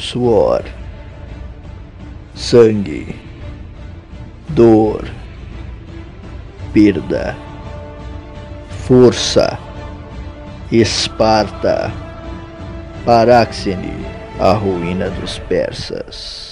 suor, sangue, dor, perda, força, Esparta, Paráxene, a ruína dos persas.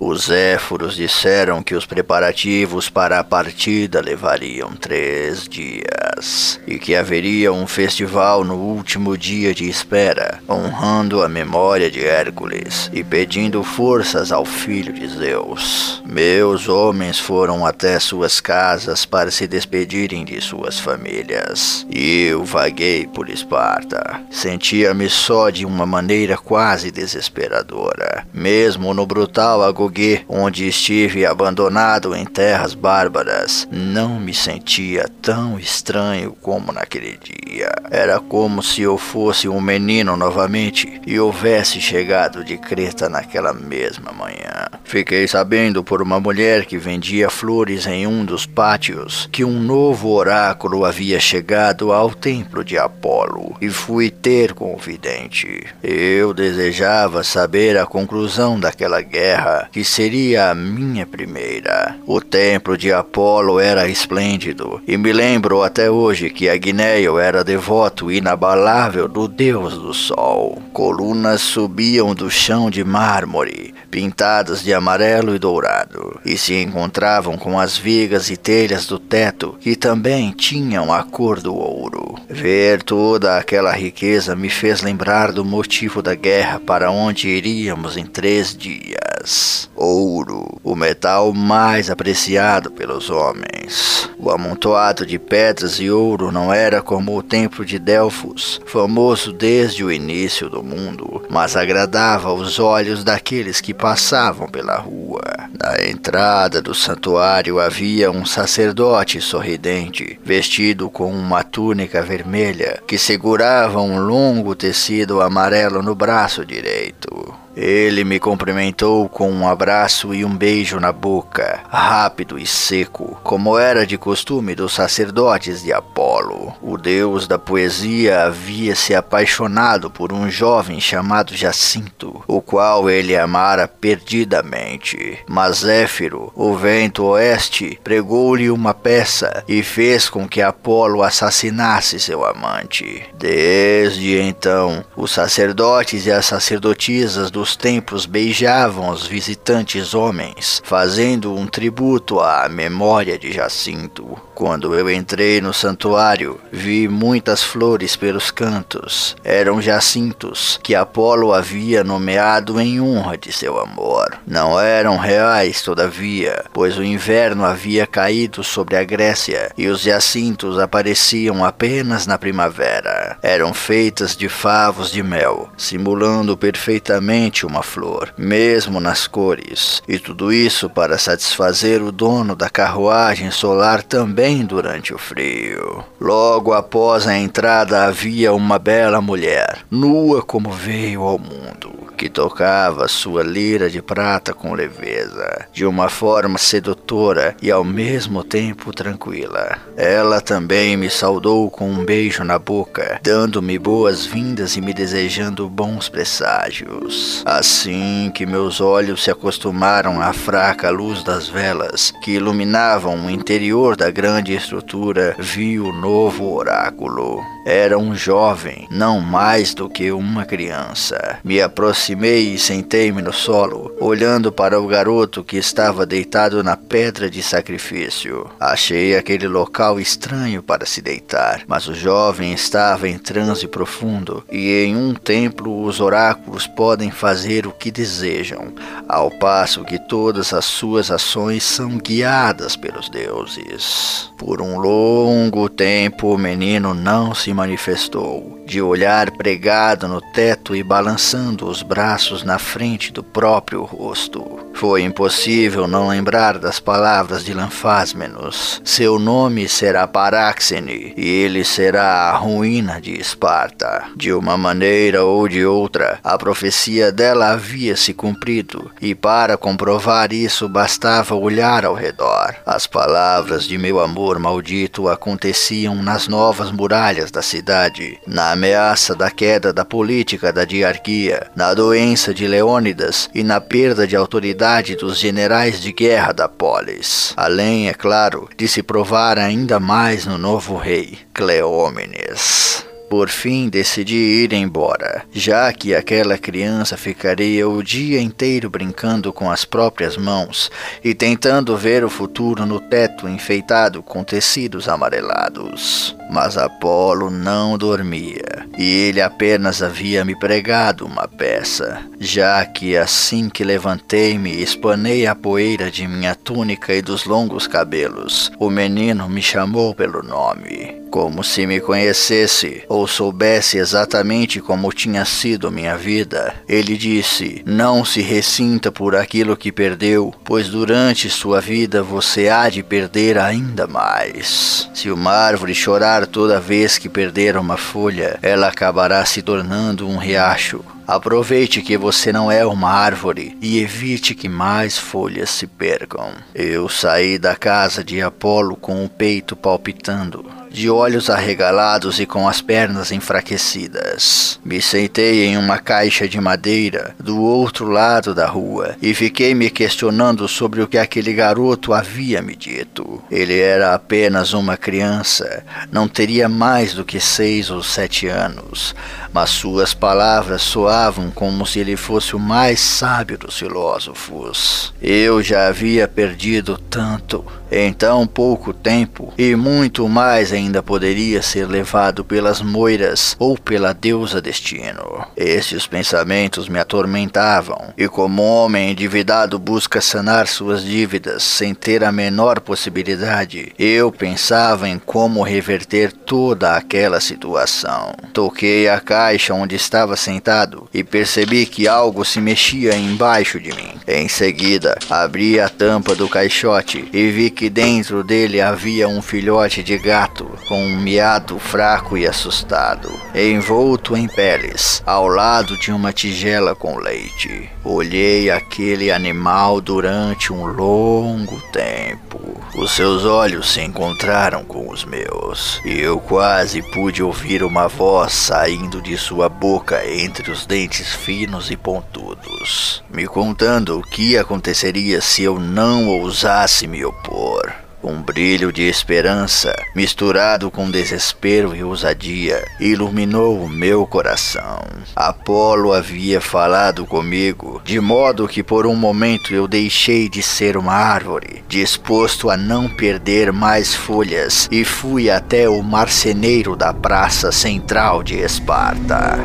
Os éforos disseram que os preparativos para a partida levariam três dias e que haveria um festival no último dia de espera, honrando a memória de Hércules e pedindo forças ao filho de Zeus. Meus homens foram até suas casas para se despedirem de suas famílias e eu vaguei por Esparta. Sentia-me só de uma maneira quase desesperadora, mesmo no brutal agonia onde estive abandonado em terras bárbaras, não me sentia tão estranho como naquele dia. Era como se eu fosse um menino novamente e houvesse chegado de Creta naquela mesma manhã. Fiquei sabendo por uma mulher que vendia flores em um dos pátios que um novo oráculo havia chegado ao templo de Apolo e fui ter com o vidente. Eu desejava saber a conclusão daquela guerra que seria a minha primeira. O templo de Apolo era esplêndido, e me lembro até hoje que Agneio era devoto inabalável do deus do sol. Colunas subiam do chão de mármore, pintadas de amarelo e dourado, e se encontravam com as vigas e telhas do teto, que também tinham a cor do ouro. Ver toda aquela riqueza me fez lembrar do motivo da guerra para onde iríamos em três dias ouro, o metal mais apreciado pelos homens. O amontoado de pedras e ouro não era como o templo de Delfos, famoso desde o início do mundo, mas agradava aos olhos daqueles que passavam pela rua. Na entrada do santuário havia um sacerdote sorridente, vestido com uma túnica vermelha, que segurava um longo tecido amarelo no braço direito. Ele me cumprimentou com um abraço e um beijo na boca, rápido e seco, como era de costume dos sacerdotes de Apolo. O deus da poesia havia se apaixonado por um jovem chamado Jacinto, o qual ele amara perdidamente. Mas Zéfiro, o vento oeste, pregou-lhe uma peça e fez com que Apolo assassinasse seu amante. Desde então, os sacerdotes e as sacerdotisas do tempos beijavam os visitantes homens, fazendo um tributo à memória de Jacinto. Quando eu entrei no santuário, vi muitas flores pelos cantos. Eram jacintos que Apolo havia nomeado em honra de seu amor. Não eram reais, todavia, pois o inverno havia caído sobre a Grécia e os jacintos apareciam apenas na primavera. Eram feitas de favos de mel, simulando perfeitamente uma flor, mesmo nas cores, e tudo isso para satisfazer o dono da carruagem solar também durante o frio. Logo após a entrada havia uma bela mulher, nua como veio ao mundo que tocava sua lira de prata com leveza, de uma forma sedutora e ao mesmo tempo tranquila. Ela também me saudou com um beijo na boca, dando-me boas-vindas e me desejando bons presságios. Assim que meus olhos se acostumaram à fraca luz das velas que iluminavam o interior da grande estrutura, vi o novo oráculo. Era um jovem, não mais do que uma criança. Me aproximei e sentei-me no solo, olhando para o garoto que estava deitado na pedra de sacrifício. Achei aquele local estranho para se deitar, mas o jovem estava em transe profundo, e em um templo os oráculos podem fazer o que desejam, ao passo que todas as suas ações são guiadas pelos deuses. Por um longo tempo o menino não se manifestou de olhar pregado no teto e balançando os braços na frente do próprio rosto. Foi impossível não lembrar das palavras de Lanfásmenos. Seu nome será Paráxene e ele será a ruína de Esparta. De uma maneira ou de outra, a profecia dela havia se cumprido, e para comprovar isso bastava olhar ao redor. As palavras de meu amor maldito aconteciam nas novas muralhas da cidade, na ameaça da queda da política da diarquia, na doença de Leônidas e na perda de autoridade dos generais de guerra da polis. Além, é claro, de se provar ainda mais no novo rei, Cleómenes. Por fim, decidi ir embora, já que aquela criança ficaria o dia inteiro brincando com as próprias mãos e tentando ver o futuro no teto enfeitado com tecidos amarelados. Mas Apolo não dormia, e ele apenas havia me pregado uma peça, já que assim que levantei-me e espanei a poeira de minha túnica e dos longos cabelos, o menino me chamou pelo nome como se me conhecesse ou soubesse exatamente como tinha sido minha vida. Ele disse: Não se ressinta por aquilo que perdeu, pois durante sua vida você há de perder ainda mais. Se uma árvore chorar toda vez que perder uma folha, ela acabará se tornando um riacho. Aproveite que você não é uma árvore e evite que mais folhas se percam. Eu saí da casa de Apolo com o peito palpitando de olhos arregalados e com as pernas enfraquecidas. Me sentei em uma caixa de madeira do outro lado da rua e fiquei me questionando sobre o que aquele garoto havia me dito. Ele era apenas uma criança, não teria mais do que seis ou sete anos, mas suas palavras soavam como se ele fosse o mais sábio dos filósofos. Eu já havia perdido tanto em tão pouco tempo, e muito mais ainda poderia ser levado pelas moiras ou pela deusa destino. Esses pensamentos me atormentavam, e como homem endividado busca sanar suas dívidas sem ter a menor possibilidade, eu pensava em como reverter toda aquela situação. Toquei a caixa onde estava sentado e percebi que algo se mexia embaixo de mim. Em seguida, abri a tampa do caixote e vi que dentro dele havia um filhote de gato com um miado fraco e assustado, envolto em peles, ao lado de uma tigela com leite. Olhei aquele animal durante um longo tempo. Os seus olhos se encontraram com os meus, e eu quase pude ouvir uma voz saindo de sua boca entre os dentes finos e pontudos, me contando o que aconteceria se eu não ousasse me opor. Um brilho de esperança, misturado com desespero e ousadia, iluminou o meu coração. Apolo havia falado comigo, de modo que por um momento eu deixei de ser uma árvore, disposto a não perder mais folhas, e fui até o marceneiro da praça central de Esparta.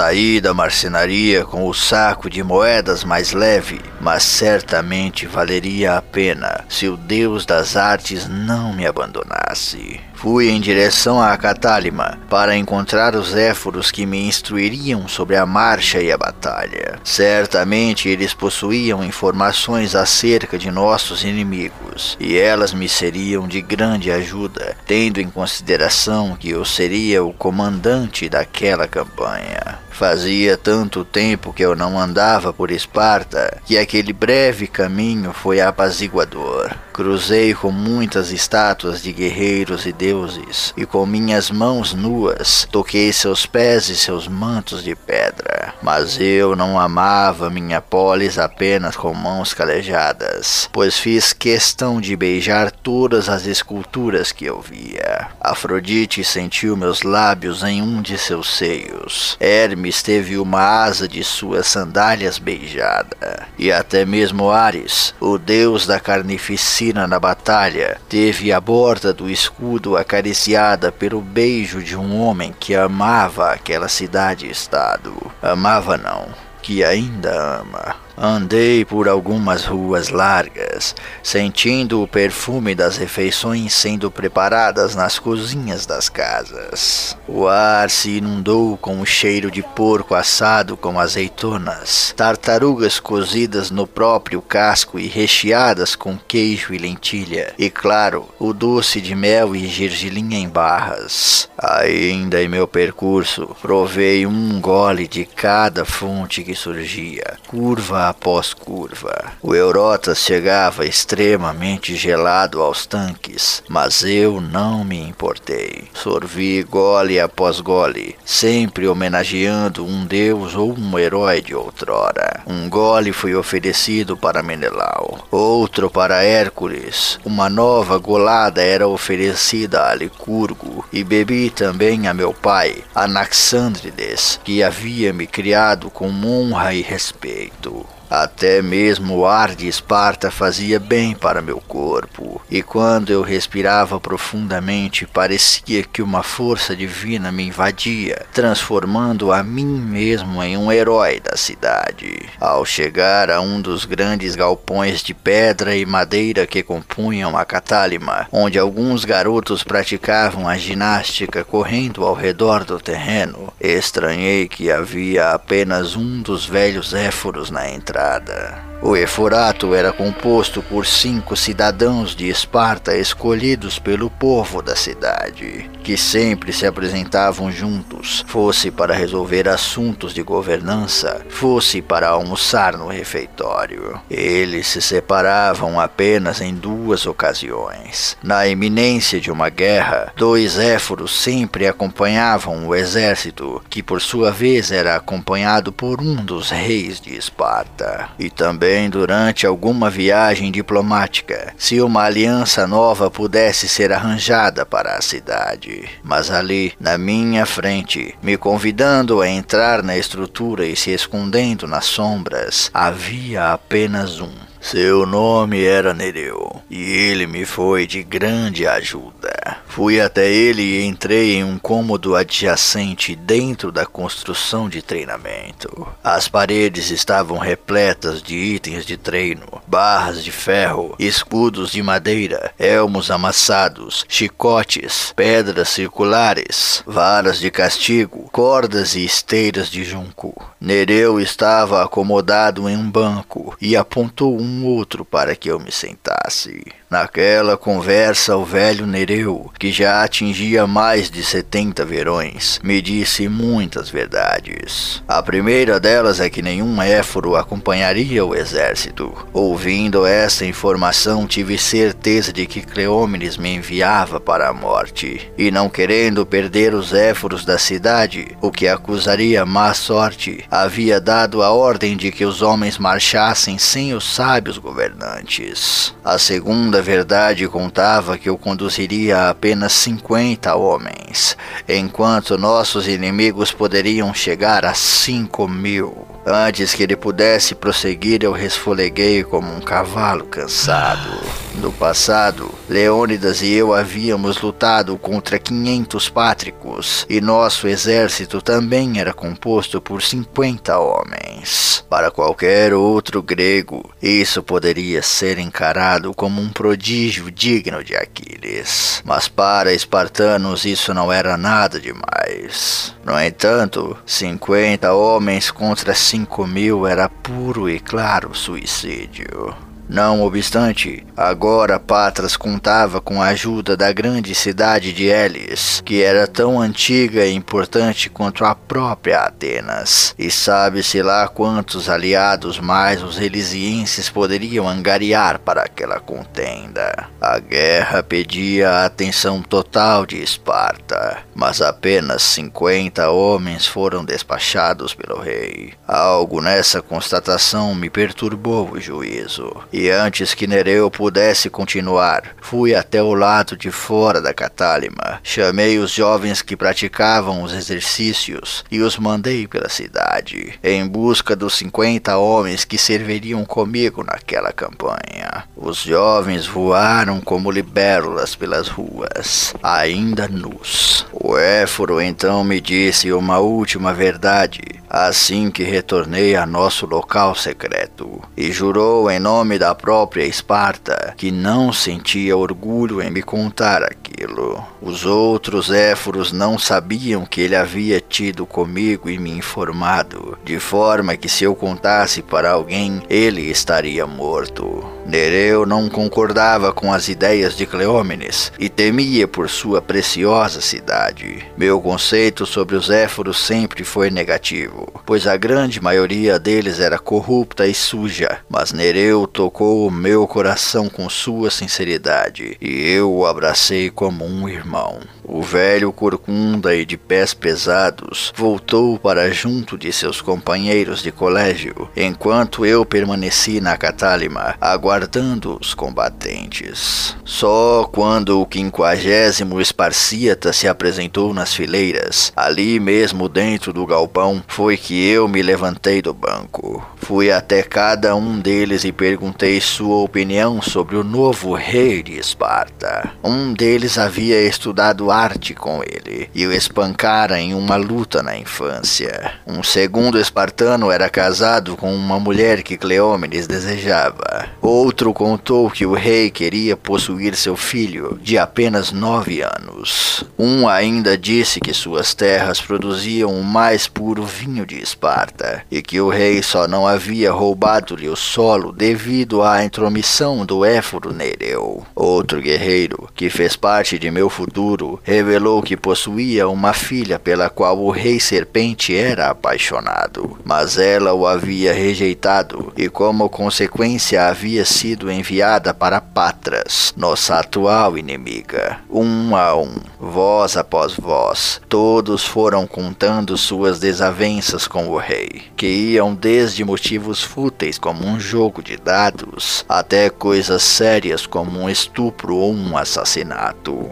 Saí da marcenaria com o saco de moedas mais leve, mas certamente valeria a pena se o deus das artes não me abandonasse. Fui em direção a Catálima para encontrar os éforos que me instruiriam sobre a marcha e a batalha. Certamente eles possuíam informações acerca de nossos inimigos, e elas me seriam de grande ajuda, tendo em consideração que eu seria o comandante daquela campanha. Fazia tanto tempo que eu não andava por Esparta que aquele breve caminho foi apaziguador. Cruzei com muitas estátuas de guerreiros e deuses, e com minhas mãos nuas toquei seus pés e seus mantos de pedra. Mas eu não amava minha polis apenas com mãos calejadas, pois fiz questão de beijar todas as esculturas que eu via. Afrodite sentiu meus lábios em um de seus seios. Hermes teve uma asa de suas sandálias beijada. E até mesmo Ares, o deus da carnificina na batalha, teve a borda do escudo acariciada pelo beijo de um homem que amava aquela cidade-estado. Amava não, que ainda ama. Andei por algumas ruas largas, sentindo o perfume das refeições sendo preparadas nas cozinhas das casas. O ar se inundou com o cheiro de porco assado com azeitonas, tartarugas cozidas no próprio casco e recheadas com queijo e lentilha, e claro, o doce de mel e gergelim em barras. Ainda em meu percurso, provei um gole de cada fonte que surgia, curva após curva. O Eurotas chegava extremamente gelado aos tanques, mas eu não me importei. Sorvi gole após gole, sempre homenageando um deus ou um herói de outrora. Um gole foi oferecido para Menelau, outro para Hércules. Uma nova golada era oferecida a Licurgo e bebi também a meu pai, Anaxandrides, que havia me criado com honra e respeito. Até mesmo o ar de Esparta fazia bem para meu corpo, e quando eu respirava profundamente, parecia que uma força divina me invadia, transformando a mim mesmo em um herói da cidade. Ao chegar a um dos grandes galpões de pedra e madeira que compunham a catálima, onde alguns garotos praticavam a ginástica correndo ao redor do terreno, estranhei que havia apenas um dos velhos éforos na entrada estrada. O Eforato era composto por cinco cidadãos de Esparta escolhidos pelo povo da cidade, que sempre se apresentavam juntos, fosse para resolver assuntos de governança, fosse para almoçar no refeitório. Eles se separavam apenas em duas ocasiões. Na iminência de uma guerra, dois éforos sempre acompanhavam o exército, que por sua vez era acompanhado por um dos reis de Esparta, e também também durante alguma viagem diplomática, se uma aliança nova pudesse ser arranjada para a cidade. Mas ali, na minha frente, me convidando a entrar na estrutura e se escondendo nas sombras, havia apenas um. Seu nome era Nereu, e ele me foi de grande ajuda. Fui até ele e entrei em um cômodo adjacente dentro da construção de treinamento. As paredes estavam repletas de itens de treino, barras de ferro, escudos de madeira, elmos amassados, chicotes, pedras circulares, varas de castigo, cordas e esteiras de junco. Nereu estava acomodado em um banco e apontou um outro para que eu me sentasse. Naquela conversa, o velho Nereu, que já atingia mais de setenta verões, me disse muitas verdades. A primeira delas é que nenhum éforo acompanharia o exército. Ouvindo essa informação, tive certeza de que Cleómenes me enviava para a morte, e não querendo perder os éforos da cidade, o que acusaria má sorte, havia dado a ordem de que os homens marchassem sem os sábios governantes. A segunda verdade contava que eu conduziria apenas 50 homens, enquanto nossos inimigos poderiam chegar a 5 mil. Antes que ele pudesse prosseguir, eu resfoleguei como um cavalo cansado. No passado, Leônidas e eu havíamos lutado contra 500 pátricos, e nosso exército também era composto por 50 homens. Para qualquer outro grego, isso poderia ser encarado como um prodígio digno de Aquiles. Mas para espartanos, isso não era nada demais. No entanto, 50 homens contra 5 mil era puro e claro suicídio. Não obstante, agora Patras contava com a ajuda da grande cidade de Elis, que era tão antiga e importante quanto a própria Atenas, e sabe-se lá quantos aliados mais os elisienses poderiam angariar para aquela contenda. A guerra pedia a atenção total de Esparta, mas apenas 50 homens foram despachados pelo rei. Algo nessa constatação me perturbou o juízo, e antes que Nereu pudesse continuar, fui até o lado de fora da catálima, chamei os jovens que praticavam os exercícios e os mandei pela cidade, em busca dos 50 homens que serviriam comigo naquela campanha. Os jovens voaram como libélulas pelas ruas, ainda nus. O Éforo então me disse uma última verdade assim que retornei a nosso local secreto, e jurou em nome da própria Esparta que não sentia orgulho em me contar aquilo. Os outros éforos não sabiam que ele havia tido comigo e me informado, de forma que se eu contasse para alguém, ele estaria morto. Nereu não concordava com as ideias de Cleómenes e temia por sua preciosa cidade. Meu conceito sobre os éforos sempre foi negativo, pois a grande maioria deles era corrupta e suja, mas Nereu tocou o meu coração com sua sinceridade e eu o abracei como um irmão. O velho corcunda e de pés pesados voltou para junto de seus companheiros de colégio, enquanto eu permaneci na Catálima, aguardando os combatentes. Só quando o quinquagésimo Esparcíata se apresentou nas fileiras, ali mesmo dentro do galpão, foi que eu me levantei do banco. Fui até cada um deles e perguntei sua opinião sobre o novo rei de Esparta. Um deles havia estudado com ele e o espancara em uma luta na infância. Um segundo espartano era casado com uma mulher que Cleómenes desejava. Outro contou que o rei queria possuir seu filho, de apenas nove anos. Um ainda disse que suas terras produziam o mais puro vinho de Esparta e que o rei só não havia roubado-lhe o solo devido à intromissão do Éforo Nereu. Outro guerreiro, que fez parte de meu futuro, revelou que possuía uma filha pela qual o rei serpente era apaixonado, mas ela o havia rejeitado e, como consequência, havia sido enviada para Patras, nossa atual inimiga. Um a um, voz após voz, todos foram contando suas desavenças com o rei, que iam desde motivos fúteis como um jogo de dados até coisas sérias como um estupro ou um assassinato.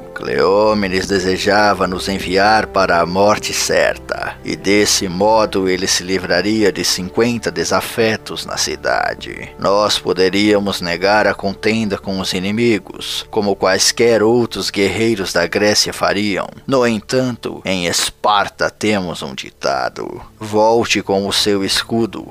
Cleómenes desejava nos enviar para a morte certa, e desse modo ele se livraria de 50 desafetos na cidade. Nós poderíamos negar a contenda com os inimigos, como quaisquer outros guerreiros da Grécia fariam. No entanto, em Esparta temos um ditado: volte com o seu escudo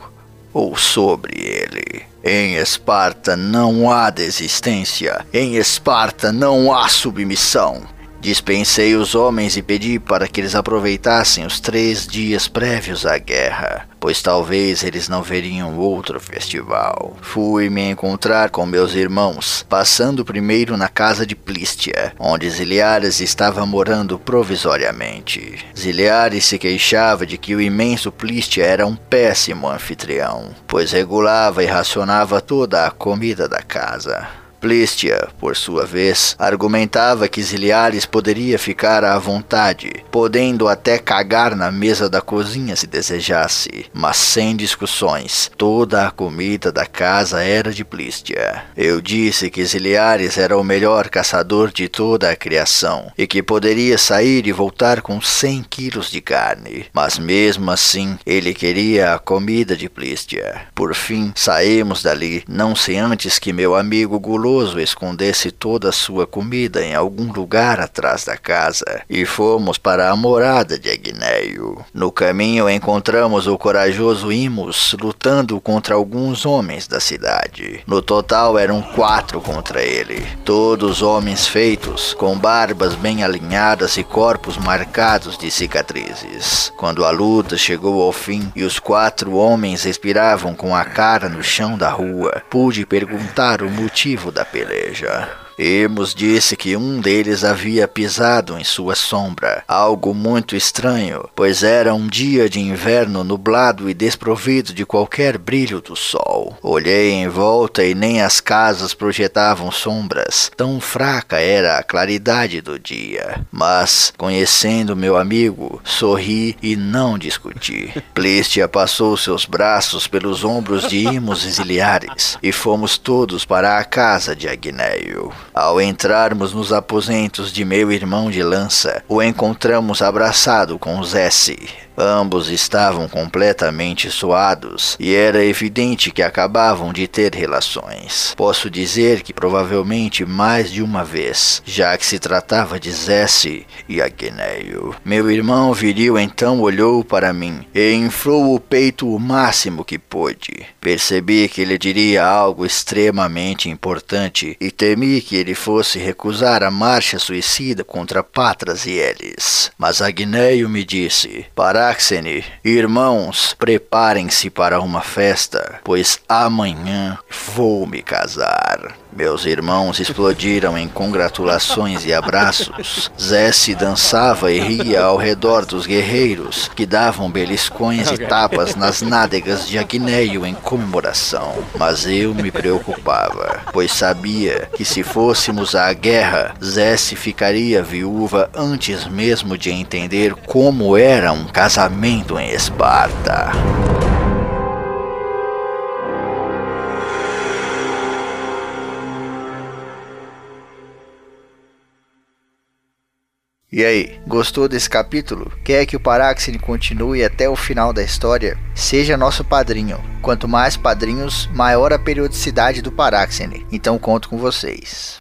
ou sobre ele. Em Esparta não há desistência, em Esparta não há submissão. Dispensei os homens e pedi para que eles aproveitassem os três dias prévios à guerra, pois talvez eles não veriam outro festival. Fui me encontrar com meus irmãos, passando primeiro na casa de Plístia, onde Ziliares estava morando provisoriamente. Ziliares se queixava de que o imenso Plístia era um péssimo anfitrião, pois regulava e racionava toda a comida da casa. Plístia, por sua vez, argumentava que Ziliares poderia ficar à vontade, podendo até cagar na mesa da cozinha se desejasse, mas sem discussões. Toda a comida da casa era de Plístia. Eu disse que Ziliares era o melhor caçador de toda a criação e que poderia sair e voltar com 100 quilos de carne, mas mesmo assim ele queria a comida de Plístia. Por fim, saímos dali, não sem antes que meu amigo guloso escondesse toda a sua comida em algum lugar atrás da casa e fomos para a morada de Agneio. No caminho encontramos o corajoso Imus lutando contra alguns homens da cidade. No total eram quatro contra ele, todos homens feitos, com barbas bem alinhadas e corpos marcados de cicatrizes. Quando a luta chegou ao fim e os quatro homens respiravam com a cara no chão da rua, pude perguntar o motivo da peleja. Emos disse que um deles havia pisado em sua sombra, algo muito estranho, pois era um dia de inverno nublado e desprovido de qualquer brilho do sol. Olhei em volta e nem as casas projetavam sombras, tão fraca era a claridade do dia. Mas, conhecendo meu amigo, sorri e não discuti. Plestia passou seus braços pelos ombros de Imos e Ziliares, e fomos todos para a casa de Agneio. Ao entrarmos nos aposentos de meu irmão de lança, o encontramos abraçado com Zessi. Ambos estavam completamente suados e era evidente que acabavam de ter relações. Posso dizer que provavelmente mais de uma vez, já que se tratava de Zesse e Agneio. Meu irmão viril então olhou para mim e inflou o peito o máximo que pôde. Percebi que ele diria algo extremamente importante e temi que ele fosse recusar a marcha suicida contra Patras e Elis. Mas Agneio me disse: Irmãos, preparem-se para uma festa, pois amanhã vou me casar. Meus irmãos explodiram em congratulações e abraços. Zesse dançava e ria ao redor dos guerreiros, que davam beliscões e tapas nas nádegas de Agneio em comemoração. Mas eu me preocupava, pois sabia que se fôssemos à guerra, Zesse ficaria viúva antes mesmo de entender como era um casamento em Esparta. E aí, gostou desse capítulo? Quer que o Paráxene continue até o final da história? Seja nosso padrinho. Quanto mais padrinhos, maior a periodicidade do Paráxene. Então conto com vocês.